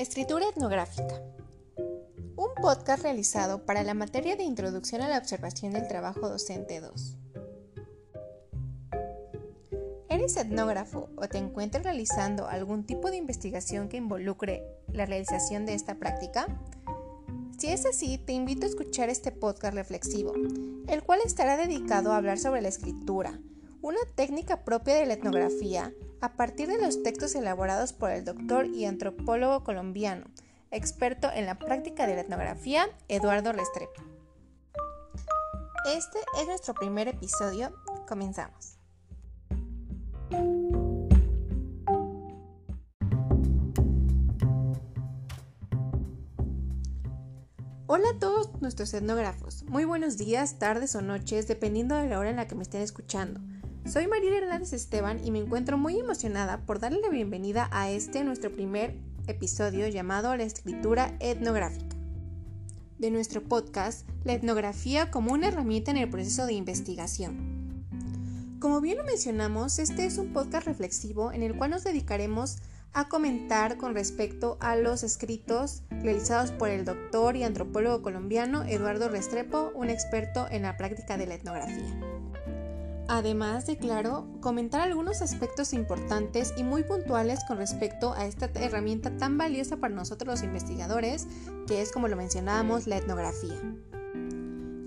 Escritura etnográfica. Un podcast realizado para la materia de Introducción a la Observación del Trabajo Docente 2. ¿Eres etnógrafo o te encuentras realizando algún tipo de investigación que involucre la realización de esta práctica? Si es así, te invito a escuchar este podcast reflexivo, el cual estará dedicado a hablar sobre la escritura, una técnica propia de la etnografía a partir de los textos elaborados por el doctor y antropólogo colombiano, experto en la práctica de la etnografía, Eduardo Restrepo. Este es nuestro primer episodio. Comenzamos. Hola a todos nuestros etnógrafos. Muy buenos días, tardes o noches, dependiendo de la hora en la que me estén escuchando. Soy María Hernández Esteban y me encuentro muy emocionada por darle la bienvenida a este nuestro primer episodio llamado La escritura etnográfica. De nuestro podcast, la etnografía como una herramienta en el proceso de investigación. Como bien lo mencionamos, este es un podcast reflexivo en el cual nos dedicaremos a comentar con respecto a los escritos realizados por el doctor y antropólogo colombiano Eduardo Restrepo, un experto en la práctica de la etnografía. Además de, claro, comentar algunos aspectos importantes y muy puntuales con respecto a esta herramienta tan valiosa para nosotros los investigadores, que es, como lo mencionábamos, la etnografía.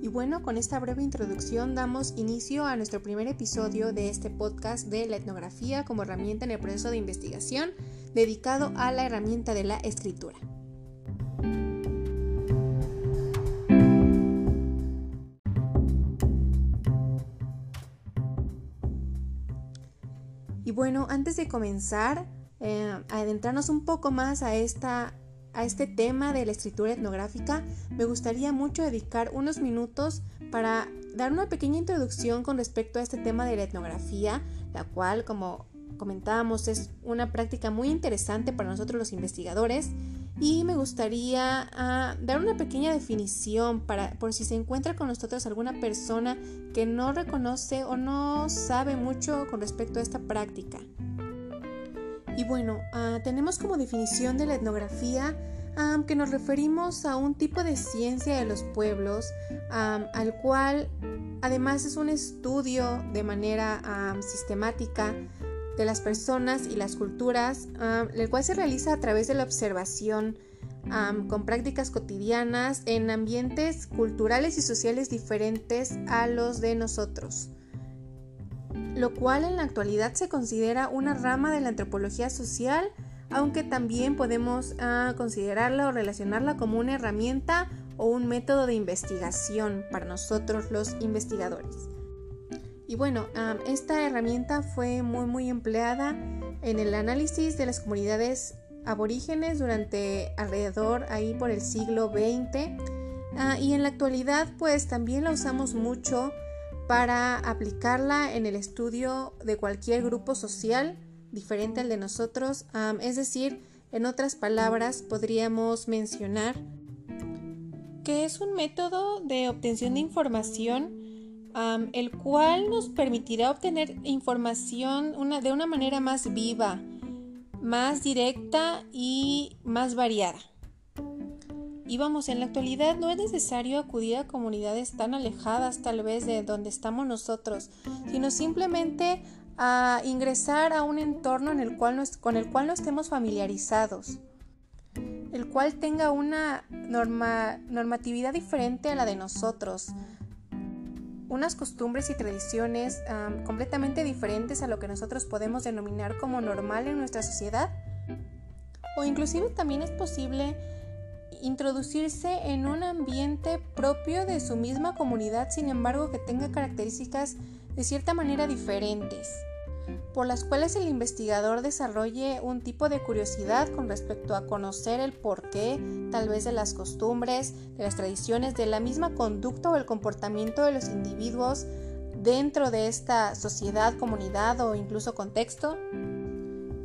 Y bueno, con esta breve introducción damos inicio a nuestro primer episodio de este podcast de la etnografía como herramienta en el proceso de investigación dedicado a la herramienta de la escritura. Bueno, antes de comenzar eh, a adentrarnos un poco más a, esta, a este tema de la escritura etnográfica, me gustaría mucho dedicar unos minutos para dar una pequeña introducción con respecto a este tema de la etnografía, la cual, como comentábamos, es una práctica muy interesante para nosotros los investigadores y me gustaría ah, dar una pequeña definición para por si se encuentra con nosotros alguna persona que no reconoce o no sabe mucho con respecto a esta práctica. Y bueno, ah, tenemos como definición de la etnografía ah, que nos referimos a un tipo de ciencia de los pueblos al cual además es un estudio de manera sistemática de las personas y las culturas, el cual se realiza a través de la observación con prácticas cotidianas en ambientes culturales y sociales diferentes a los de nosotros, lo cual en la actualidad se considera una rama de la antropología social, aunque también podemos ah, considerarla o relacionarla como una herramienta o un método de investigación para nosotros los investigadores. Y bueno, esta herramienta fue muy muy empleada en el análisis de las comunidades aborígenes durante alrededor ahí por el siglo XX ah, y en la actualidad pues también la usamos mucho para aplicarla en el estudio de cualquier grupo social diferente al de nosotros, es decir, en otras palabras podríamos mencionar que es un método de obtención de información el cual nos permitirá obtener información de una manera más viva, más directa y más variada. Y vamos, en la actualidad no es necesario acudir a comunidades tan alejadas tal vez de donde estamos nosotros, sino simplemente a ingresar a un entorno en el cual con el cual no estemos familiarizados, el cual tenga una normatividad diferente a la de nosotros, unas costumbres y tradiciones completamente diferentes a lo que nosotros podemos denominar como normal en nuestra sociedad. O inclusive también es posible introducirse en un ambiente propio de su misma comunidad, sin embargo que tenga características de cierta manera diferentes por las cuales el investigador desarrolle un tipo de curiosidad con respecto a conocer el porqué, tal vez de las costumbres, de las tradiciones, de la misma conducta o el comportamiento de los individuos dentro de esta sociedad, comunidad o incluso contexto.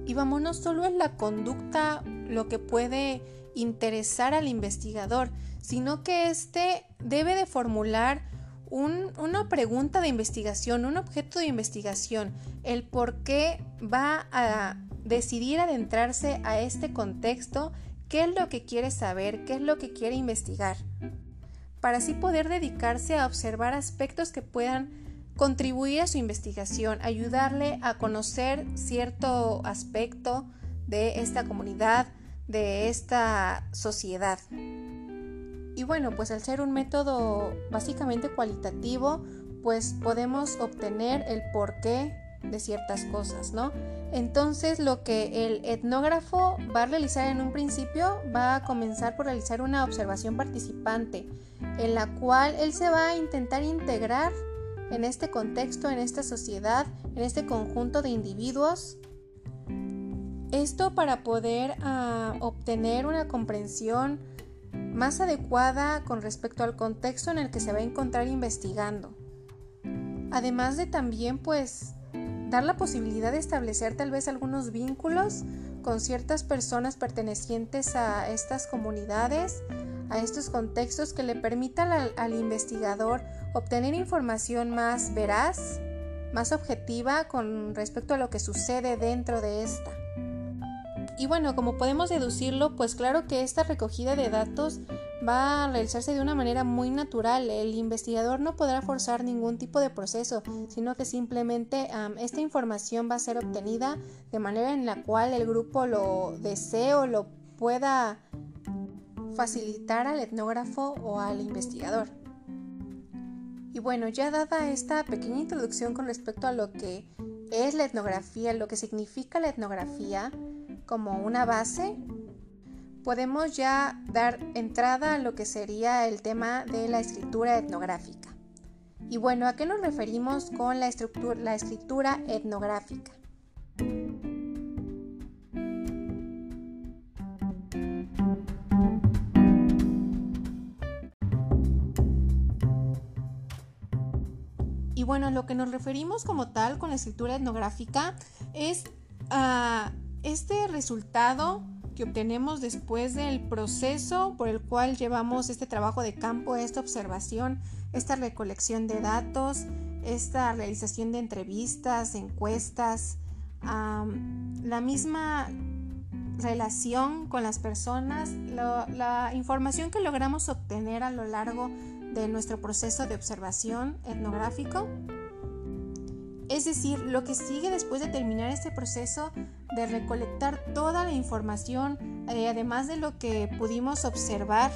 Y vamos, no solo es la conducta lo que puede interesar al investigador, sino que éste debe de formular una pregunta de investigación, un objeto de investigación, el por qué va a decidir adentrarse a este contexto qué es lo que quiere saber, qué es lo que quiere investigar, para así poder dedicarse a observar aspectos que puedan contribuir a su investigación, ayudarle a conocer cierto aspecto de esta comunidad, de esta sociedad. Y bueno, pues al ser un método básicamente cualitativo, pues podemos obtener el porqué de ciertas cosas, ¿no? Entonces lo que el etnógrafo va a realizar en un principio va a comenzar por realizar una observación participante en la cual él se va a intentar integrar en este contexto, en esta sociedad, en este conjunto de individuos. Esto para poder ah, obtener una comprensión más adecuada con respecto al contexto en el que se va a encontrar investigando. Además de también pues dar la posibilidad de establecer tal vez algunos vínculos con ciertas personas pertenecientes a estas comunidades, a estos contextos que le permitan al, investigador obtener información más veraz, más objetiva con respecto a lo que sucede dentro de esta. Y bueno, como podemos deducirlo, pues claro que esta recogida de datos va a realizarse de una manera muy natural. El investigador no podrá forzar ningún tipo de proceso, sino que simplemente esta información va a ser obtenida de manera en la cual el grupo lo desee o lo pueda facilitar al etnógrafo o al investigador. Y bueno, ya dada esta pequeña introducción con respecto a lo que es la etnografía, lo que significa la etnografía como una base, podemos ya dar entrada a lo que sería el tema de la escritura etnográfica. Y bueno, ¿a qué nos referimos con la, la escritura etnográfica? Y bueno, lo que nos referimos como tal con la escritura etnográfica es a este resultado que obtenemos después del proceso por el cual llevamos este trabajo de campo, esta observación, esta recolección de datos, esta realización de entrevistas, encuestas, la misma relación con las personas, la información que logramos obtener a lo largo de nuestro proceso de observación etnográfico. Es decir, lo que sigue después de terminar este proceso de recolectar toda la información, eh, además de lo que pudimos observar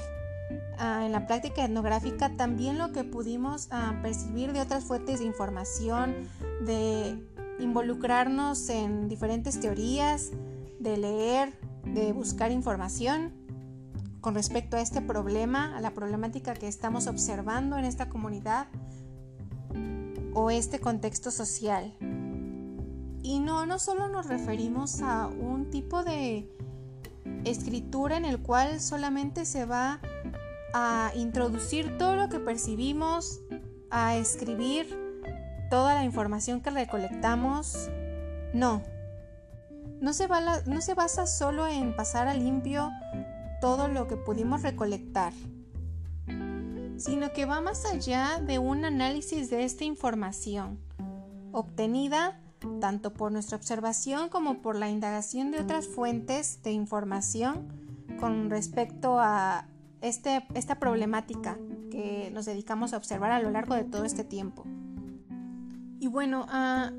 ah, en la práctica etnográfica, también lo que pudimos ah, percibir de otras fuentes de información, de involucrarnos en diferentes teorías, de leer, de buscar información con respecto a este problema, a la problemática que estamos observando en esta comunidad o este contexto social. Y no, no solo nos referimos a un tipo de escritura en el cual solamente se va a introducir todo lo que percibimos, a escribir toda la información que recolectamos. No. No se, no se basa solo en pasar a limpio todo lo que pudimos recolectar, sino que va más allá de un análisis de esta información obtenida tanto por nuestra observación como por la indagación de otras fuentes de información con respecto a este, esta problemática que nos dedicamos a observar a lo largo de todo este tiempo. Y bueno, a,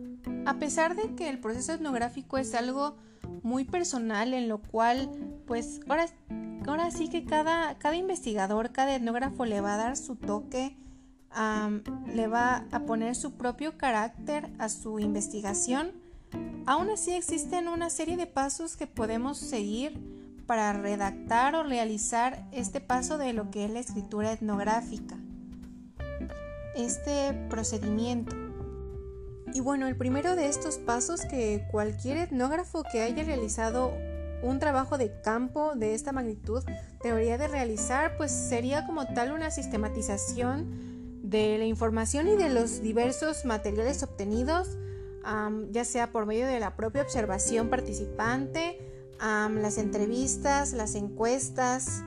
a pesar de que el proceso etnográfico es algo muy personal en lo cual pues ahora, ahora sí que cada, cada investigador, cada etnógrafo le va a dar su toque le va a poner su propio carácter a su investigación, aún así existen una serie de pasos que podemos seguir para redactar o realizar este paso de lo que es la escritura etnográfica, este procedimiento. Y bueno, el primero de estos pasos que cualquier etnógrafo que haya realizado un trabajo de campo de esta magnitud debería de realizar, pues sería como tal una sistematización de la información y de los diversos materiales obtenidos, ya sea por medio de la propia observación participante, las entrevistas, las encuestas,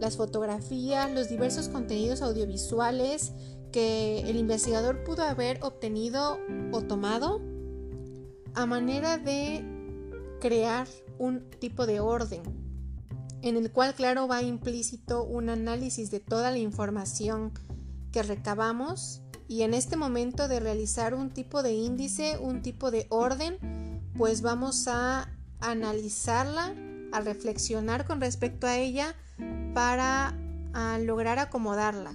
las fotografías, los diversos contenidos audiovisuales que el investigador pudo haber obtenido o tomado a manera de crear un tipo de orden en el cual claro va implícito un análisis de toda la información que recabamos y en este momento de realizar un tipo de índice, un tipo de orden, pues vamos a analizarla, a reflexionar con respecto a ella para lograr acomodarla.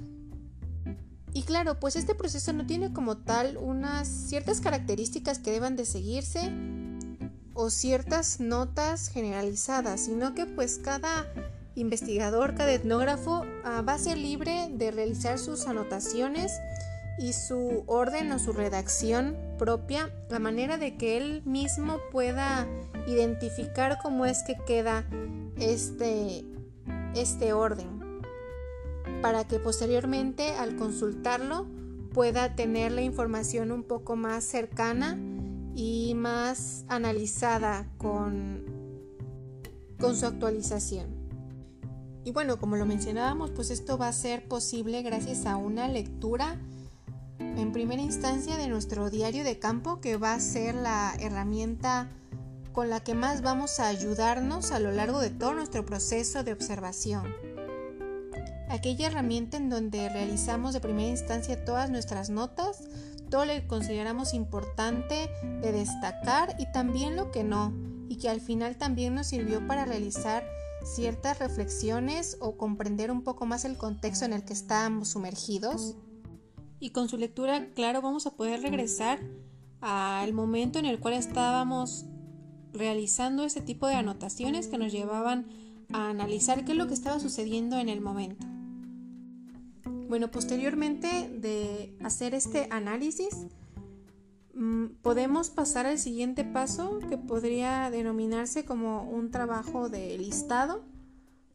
Y claro, pues este proceso no tiene como tal unas ciertas características que deban de seguirse o ciertas notas generalizadas, sino que pues cada investigador, cada etnógrafo ah, va a ser libre de realizar sus anotaciones y su orden o su redacción propia, la manera de que él mismo pueda identificar cómo es que queda este, este orden, para que posteriormente al consultarlo pueda tener la información un poco más cercana y más analizada con, con su actualización. Y bueno, como lo mencionábamos, pues esto va a ser posible gracias a una lectura en primera instancia de nuestro diario de campo, que va a ser la herramienta con la que más vamos a ayudarnos a lo largo de todo nuestro proceso de observación. Aquella herramienta en donde realizamos de primera instancia todas nuestras notas, lo consideramos importante de destacar y también lo que no, y que al final también nos sirvió para realizar ciertas reflexiones o comprender un poco más el contexto en el que estábamos sumergidos. Y con su lectura, claro, vamos a poder regresar al momento en el cual estábamos realizando ese tipo de anotaciones que nos llevaban a analizar qué es lo que estaba sucediendo en el momento. Bueno, posteriormente de hacer este análisis, mm, podemos pasar al siguiente paso que podría denominarse como un trabajo de listado,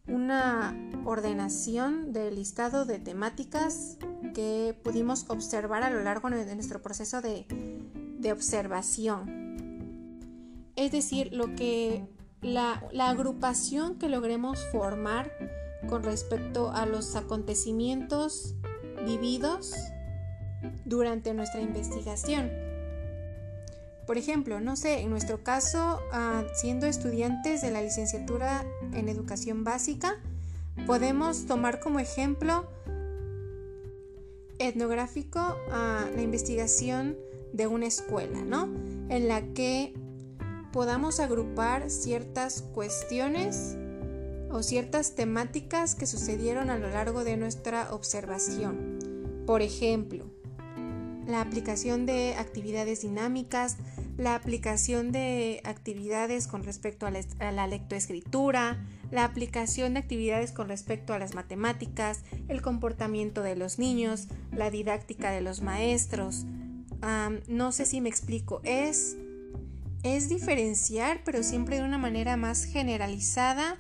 una ordenación del listado de temáticas que pudimos observar a lo largo de nuestro proceso de, observación. Es decir, lo que la agrupación que logremos formar con respecto a los acontecimientos vividos durante nuestra investigación. Por ejemplo, no sé, en nuestro caso, ah, siendo estudiantes de la licenciatura en educación básica, podemos tomar como ejemplo etnográfico a la investigación de una escuela, ¿no? En la que podamos agrupar ciertas cuestiones o ciertas temáticas que sucedieron a lo largo de nuestra observación. Por ejemplo, la aplicación de actividades dinámicas, la aplicación de actividades con respecto a la, lectoescritura, la aplicación de actividades con respecto a las matemáticas, el comportamiento de los niños, la didáctica de los maestros. no sé si me explico, es, es diferenciar, pero siempre de una manera más generalizada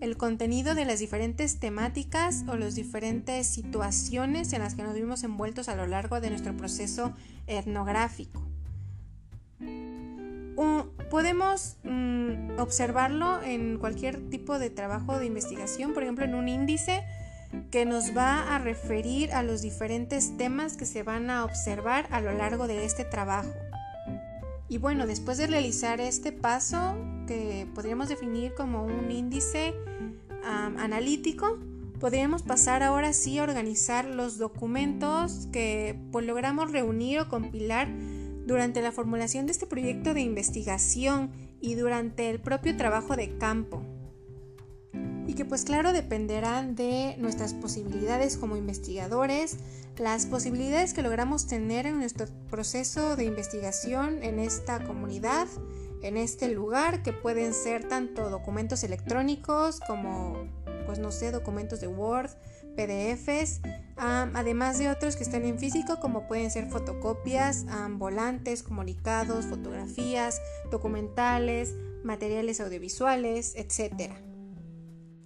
el contenido de las diferentes temáticas o las diferentes situaciones en las que nos vimos envueltos a lo largo de nuestro proceso etnográfico. podemos mm, observarlo en cualquier tipo de trabajo de investigación, por ejemplo en un índice que nos va a referir a los diferentes temas que se van a observar a lo largo de este trabajo. Y bueno, después de realizar este paso, que podríamos definir como un índice analítico, podríamos pasar ahora sí a organizar los documentos que pues, logramos reunir o compilar durante la formulación de este proyecto de investigación y durante el propio trabajo de campo y que pues claro dependerán de nuestras posibilidades como investigadores, las posibilidades que logramos tener en nuestro proceso de investigación en esta comunidad, en este lugar, que pueden ser tanto documentos electrónicos como pues no sé, documentos de Word, PDFs, además de otros que están en físico como pueden ser fotocopias, volantes, comunicados, fotografías, documentales, materiales audiovisuales, etcétera.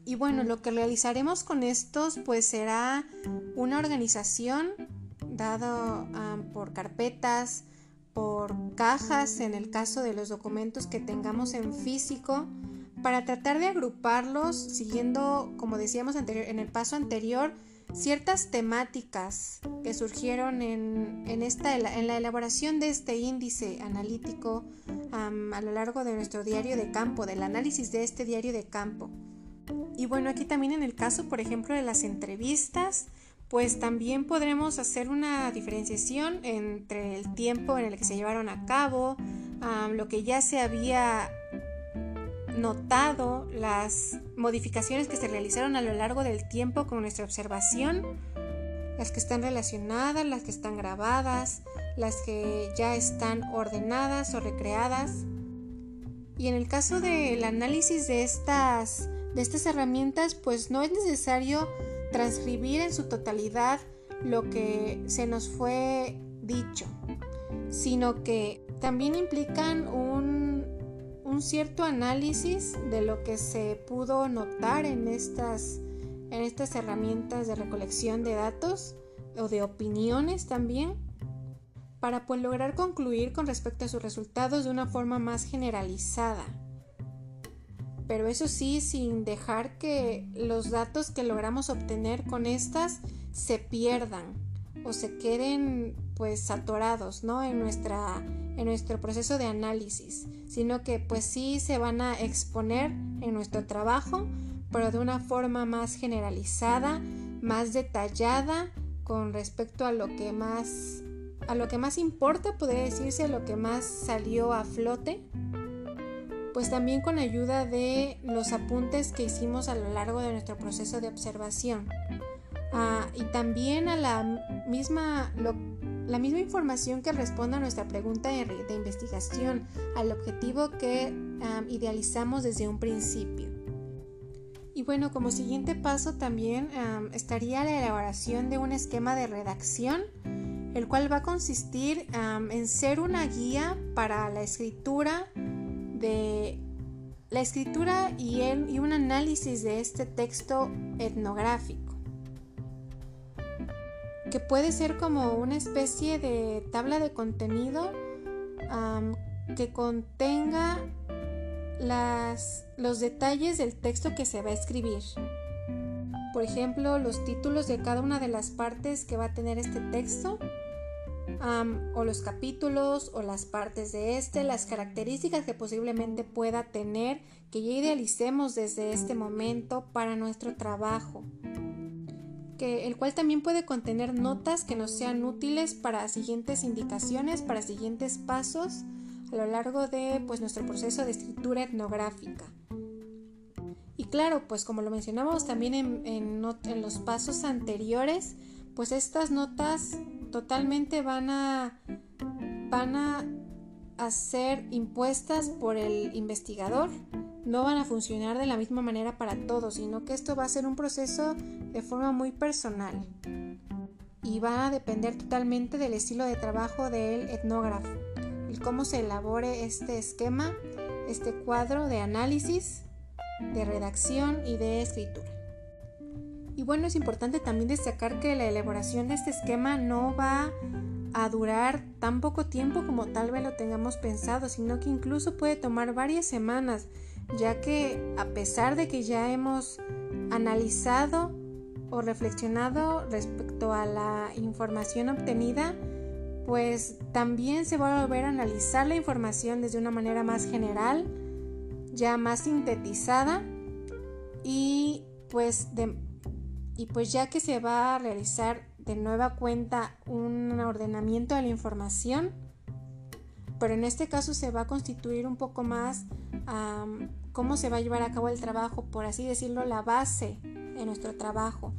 Y bueno, lo que realizaremos con estos pues será una organización dado por carpetas, por cajas en el caso de los documentos que tengamos en físico para tratar de agruparlos siguiendo, como decíamos en el paso anterior, ciertas temáticas que surgieron en, esta, en la elaboración de este índice analítico a lo largo de nuestro diario de campo, del análisis de este diario de campo Y bueno, aquí también en el caso, por ejemplo, de las entrevistas, pues también podremos hacer una diferenciación entre el tiempo en el que se llevaron a cabo, lo que ya se había notado, las modificaciones que se realizaron a lo largo del tiempo con nuestra observación, las que están relacionadas, las que están grabadas, las que ya están ordenadas o recreadas. Y en el caso del análisis de estas, de estas herramientas, pues no es necesario transcribir en su totalidad lo que se nos fue dicho, sino que también implican un, un cierto análisis de lo que se pudo notar en estas, en estas herramientas de recolección de datos o de opiniones también para pues, lograr concluir con respecto a sus resultados de una forma más generalizada pero eso sí sin dejar que los datos que logramos obtener con estas se pierdan o se queden pues atorados ¿no? en, nuestra, en nuestro proceso de análisis, sino que pues sí se van a exponer en nuestro trabajo, pero de una forma más generalizada, más detallada con respecto a lo que más a lo que más importa, podría decirse, lo que más salió a flote pues también con ayuda de los apuntes que hicimos a lo largo de nuestro proceso de observación. Ah, y también a la misma, la misma información que responda a nuestra pregunta de, investigación, al objetivo que idealizamos desde un principio. Y bueno, como siguiente paso también estaría la elaboración de un esquema de redacción, el cual va a consistir en ser una guía para la escritura de la escritura y, un análisis de este texto etnográfico, que puede ser como una especie de tabla de contenido que contenga los detalles del texto que se va a escribir. Por ejemplo, los títulos de cada una de las partes que va a tener este texto o los capítulos o las partes de este, las características que posiblemente pueda tener que ya idealicemos desde este momento para nuestro trabajo. Que, el cual también puede contener notas que nos sean útiles para siguientes indicaciones, para siguientes pasos a lo largo de pues, nuestro proceso de escritura etnográfica. Y claro, pues como lo mencionamos también en los pasos anteriores, pues estas notas totalmente van a, van a, ser impuestas por el investigador. No van a funcionar de la misma manera para todos, sino que esto va a ser un proceso de forma muy personal y va a depender totalmente del estilo de trabajo del etnógrafo, el cómo se elabore este esquema, este cuadro de análisis, de redacción y de escritura. Y bueno, es importante también destacar que la elaboración de este esquema no va a durar tan poco tiempo como tal vez lo tengamos pensado, sino que incluso puede tomar varias semanas, ya que a pesar de que ya hemos analizado o reflexionado respecto a la información obtenida, pues también se va a volver a analizar la información desde una manera más general, ya más sintetizada y pues de y pues ya que se va a realizar de nueva cuenta un ordenamiento de la información, pero en este caso se va a constituir un poco más cómo se va a llevar a cabo el trabajo, por así decirlo, la base de nuestro trabajo,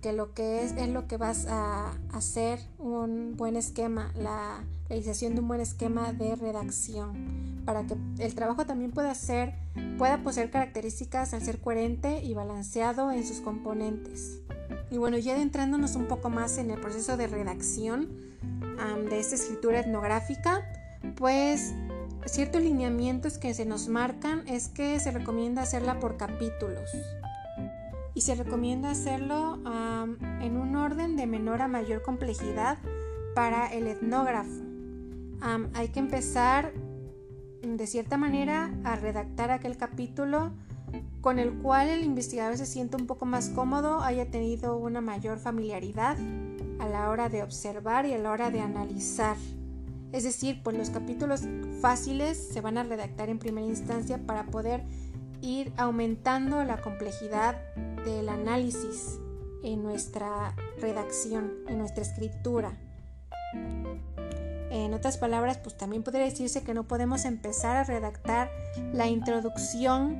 que lo que es es lo que vas a hacer un buen esquema, la realización de un buen esquema de redacción, para que el trabajo también pueda ser pueda poseer características al ser coherente y balanceado en sus componentes. Y bueno, ya adentrándonos un poco más en el proceso de redacción de esta escritura etnográfica, pues ciertos lineamientos que se nos marcan es que se recomienda hacerla por capítulos y se recomienda hacerlo en un orden de menor a mayor complejidad para el etnógrafo. hay que empezar de cierta manera a redactar aquel capítulo con el cual el investigador se sienta un poco más cómodo, haya tenido una mayor familiaridad a la hora de observar y a la hora de analizar. Es decir, pues los capítulos fáciles se van a redactar en primera instancia para poder ir aumentando la complejidad del análisis en nuestra redacción, en nuestra escritura. En otras palabras, pues también podría decirse que no podemos empezar a redactar la introducción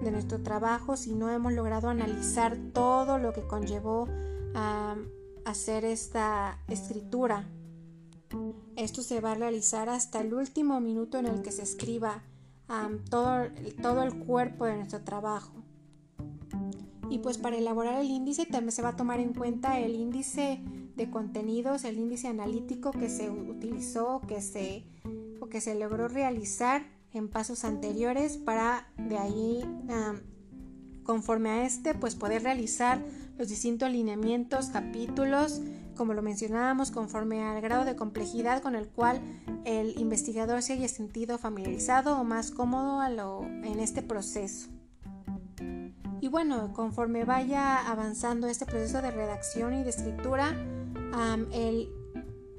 de nuestro trabajo si no hemos logrado analizar todo lo que conllevó a hacer esta escritura. Esto se va a realizar hasta el último minuto en el que se escriba todo, todo el cuerpo de nuestro trabajo. Y pues para elaborar el índice también se va a tomar en cuenta el índice de contenidos, el índice analítico que se utilizó que se, o que se logró realizar en pasos anteriores para de ahí, conforme a este, pues poder realizar los distintos lineamientos, capítulos, como lo mencionábamos, conforme al grado de complejidad con el cual el investigador se haya sentido familiarizado o más cómodo a lo, en este proceso. Y bueno, conforme vaya avanzando este proceso de redacción y de escritura, el,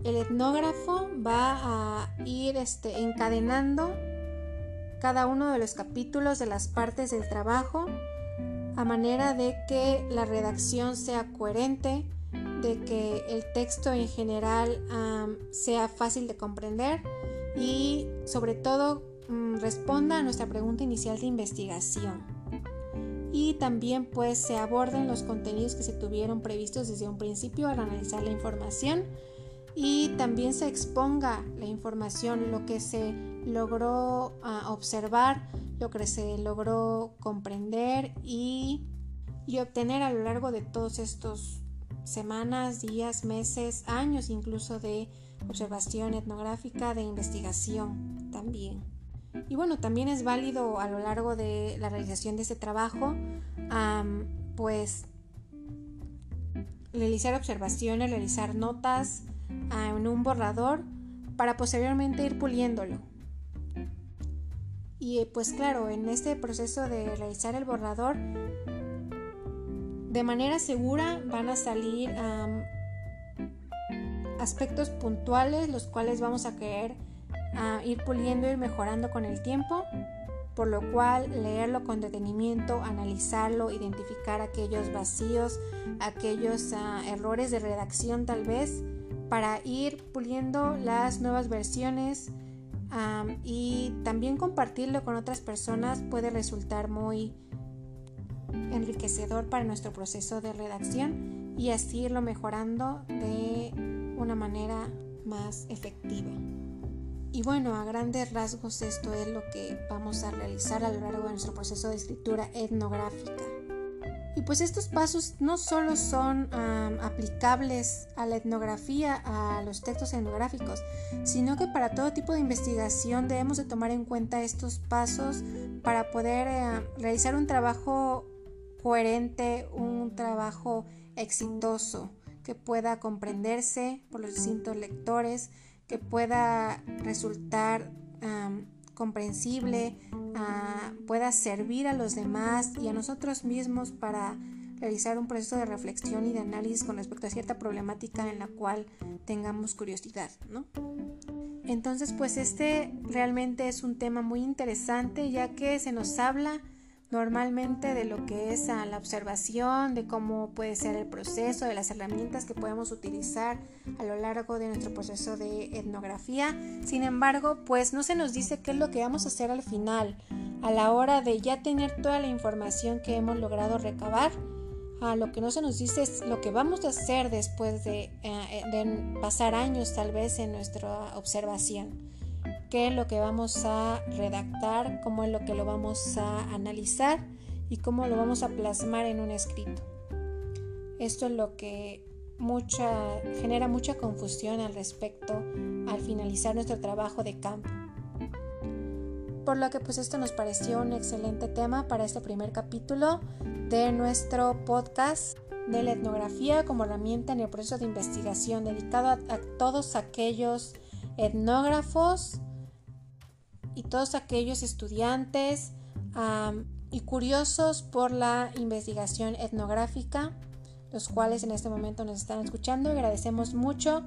etnógrafo va a ir este, encadenando cada uno de los capítulos de las partes del trabajo a manera de que la redacción sea coherente, de que el texto en general sea fácil de comprender y sobre todo mm, responda a nuestra pregunta inicial de investigación. Y también pues se aborden los contenidos que se tuvieron previstos desde un principio al analizar la información y también se exponga la información, lo que se logró ah, observar, lo que se logró comprender y, y obtener a lo largo de todos estos semanas, días, meses, años incluso de observación etnográfica, de investigación también. Y bueno, también es válido a lo largo de la realización de este trabajo, pues realizar observaciones, realizar notas en un borrador para posteriormente ir puliéndolo. Y pues claro, en este proceso de realizar el borrador de manera segura van a salir aspectos puntuales los cuales vamos a querer ir puliendo y mejorando con el tiempo, por lo cual leerlo con detenimiento, analizarlo, identificar aquellos vacíos, aquellos ah, errores de redacción tal vez, para ir puliendo las nuevas versiones y también compartirlo con otras personas puede resultar muy enriquecedor para nuestro proceso de redacción y así irlo mejorando de una manera más efectiva. Y bueno, a grandes rasgos esto es lo que vamos a realizar a lo largo de nuestro proceso de escritura etnográfica. Y pues estos pasos no solo son aplicables a la etnografía, a los textos etnográficos, sino que para todo tipo de investigación debemos de tomar en cuenta estos pasos para poder eh, realizar un trabajo coherente, un trabajo exitoso que pueda comprenderse por los distintos lectores, que pueda resultar comprensible, ah, pueda servir a los demás y a nosotros mismos para realizar un proceso de reflexión y de análisis con respecto a cierta problemática en la cual tengamos curiosidad, Entonces, pues este realmente es un tema muy interesante ya que se nos habla normalmente de lo que es la observación, de cómo puede ser el proceso, de las herramientas que podemos utilizar a lo largo de nuestro proceso de etnografía. Sin embargo, pues no se nos dice qué es lo que vamos a hacer al final, a la hora de ya tener toda la información que hemos logrado recabar. A lo que no se nos dice es lo que vamos a hacer después de, eh, de pasar años tal vez en nuestra observación qué es lo que vamos a redactar, cómo es lo que lo vamos a analizar y cómo lo vamos a plasmar en un escrito. Esto es lo que genera mucha confusión al respecto al finalizar nuestro trabajo de campo. Por lo que pues esto nos pareció un excelente tema para este primer capítulo de nuestro podcast de la etnografía como herramienta en el proceso de investigación dedicado a todos aquellos etnógrafos y todos aquellos estudiantes y curiosos por la investigación etnográfica, los cuales en este momento nos están escuchando. Agradecemos mucho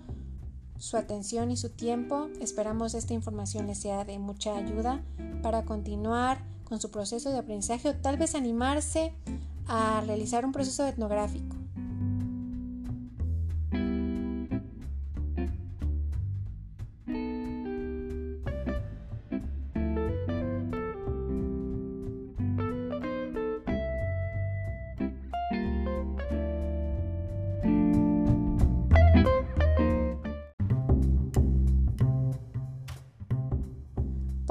su atención y su tiempo. Esperamos esta información les sea de mucha ayuda para continuar con su proceso de aprendizaje o tal vez animarse a realizar un proceso etnográfico.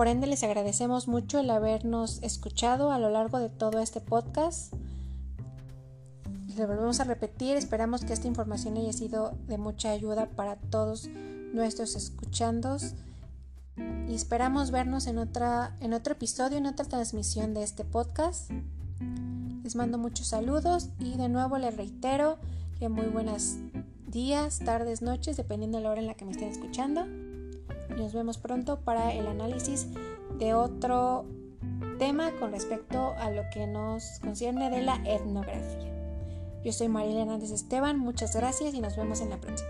Por ende, les agradecemos mucho el habernos escuchado a lo largo de todo este podcast. Le volvemos a repetir, esperamos que esta información haya sido de mucha ayuda para todos nuestros escuchandos y esperamos vernos en, otra, en otro episodio, en otra transmisión de este podcast. Les mando muchos saludos y de nuevo les reitero que muy buenos días, tardes, noches, dependiendo de la hora en la que me estén escuchando nos vemos pronto para el análisis de otro tema con respecto a lo que nos concierne de la etnografía. Yo soy María Hernández Esteban, muchas gracias y nos vemos en la próxima.